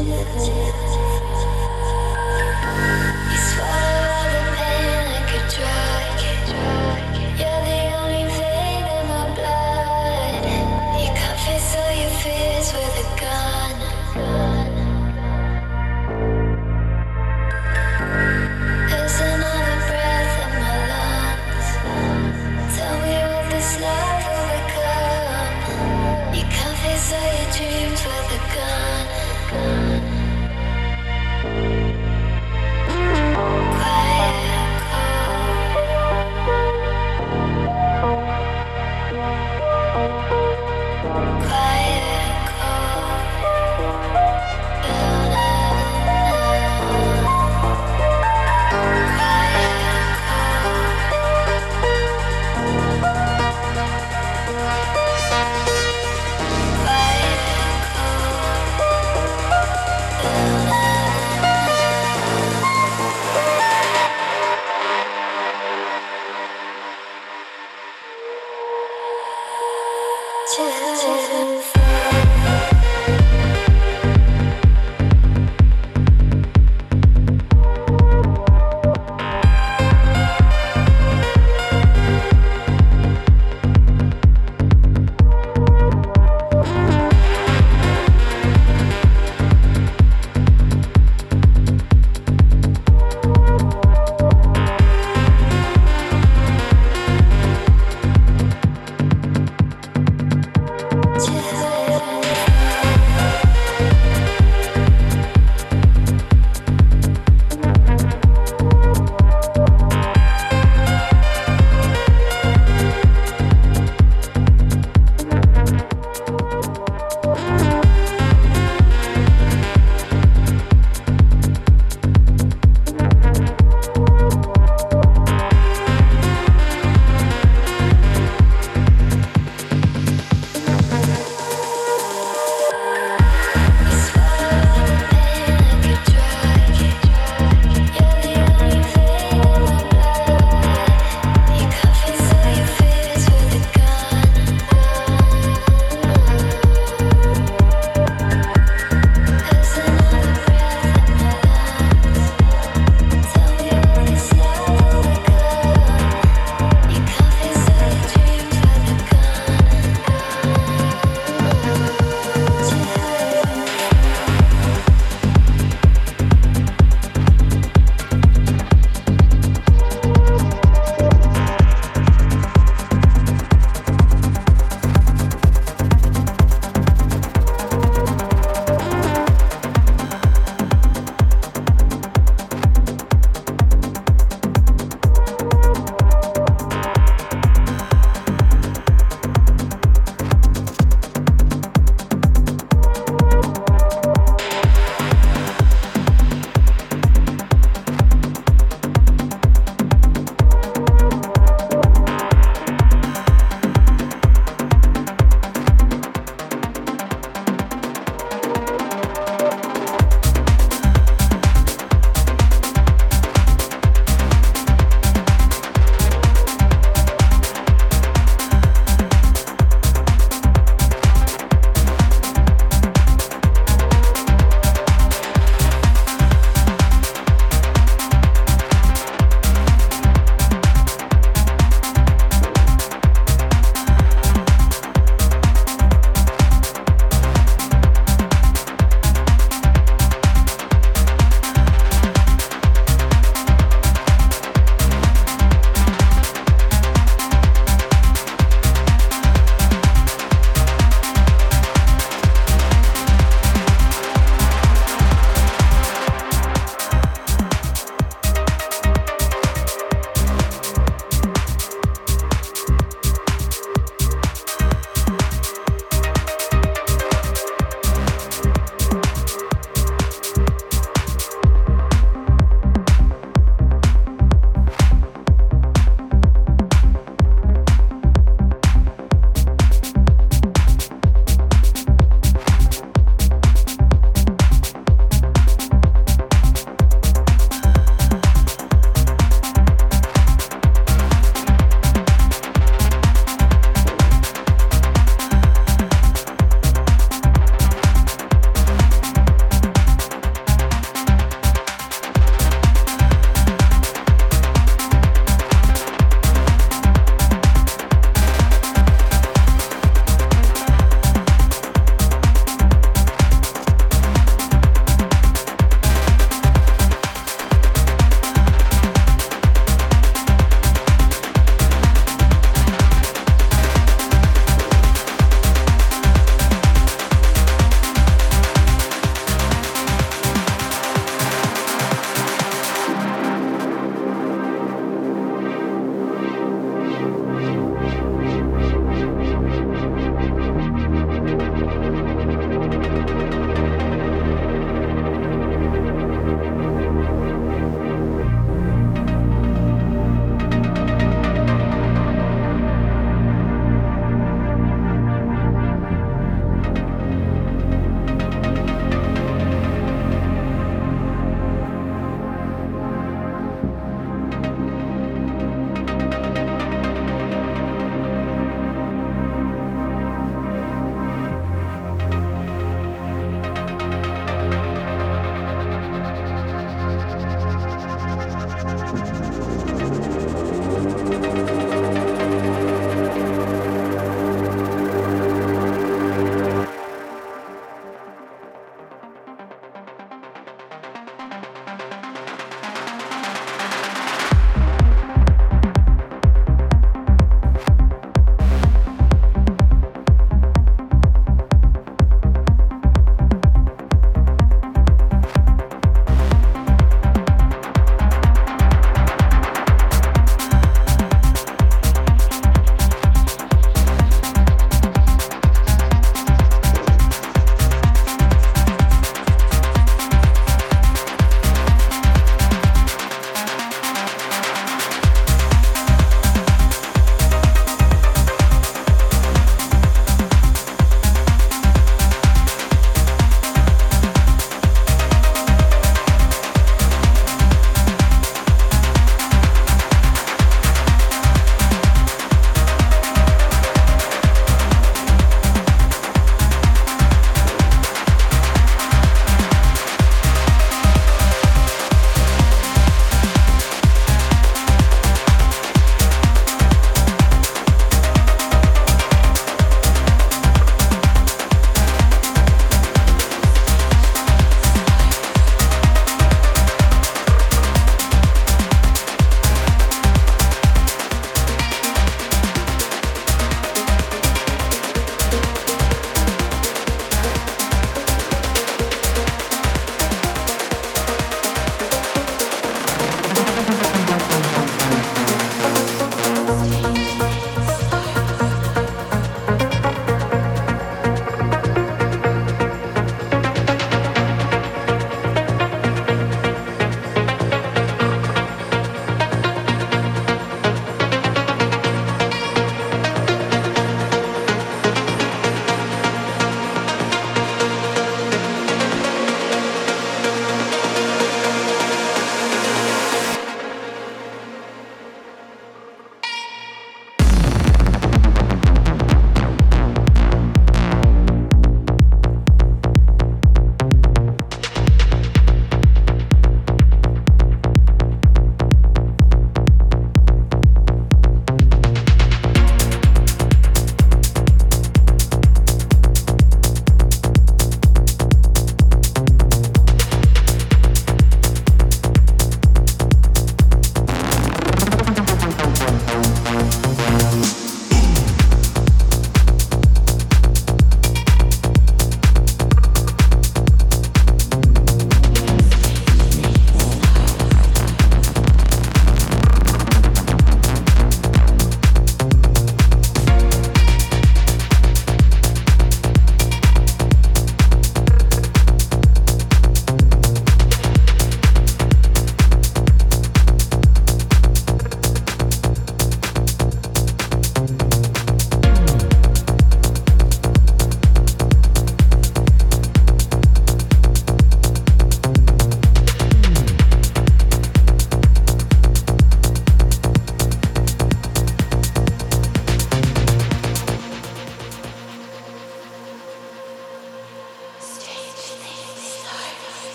Yeah.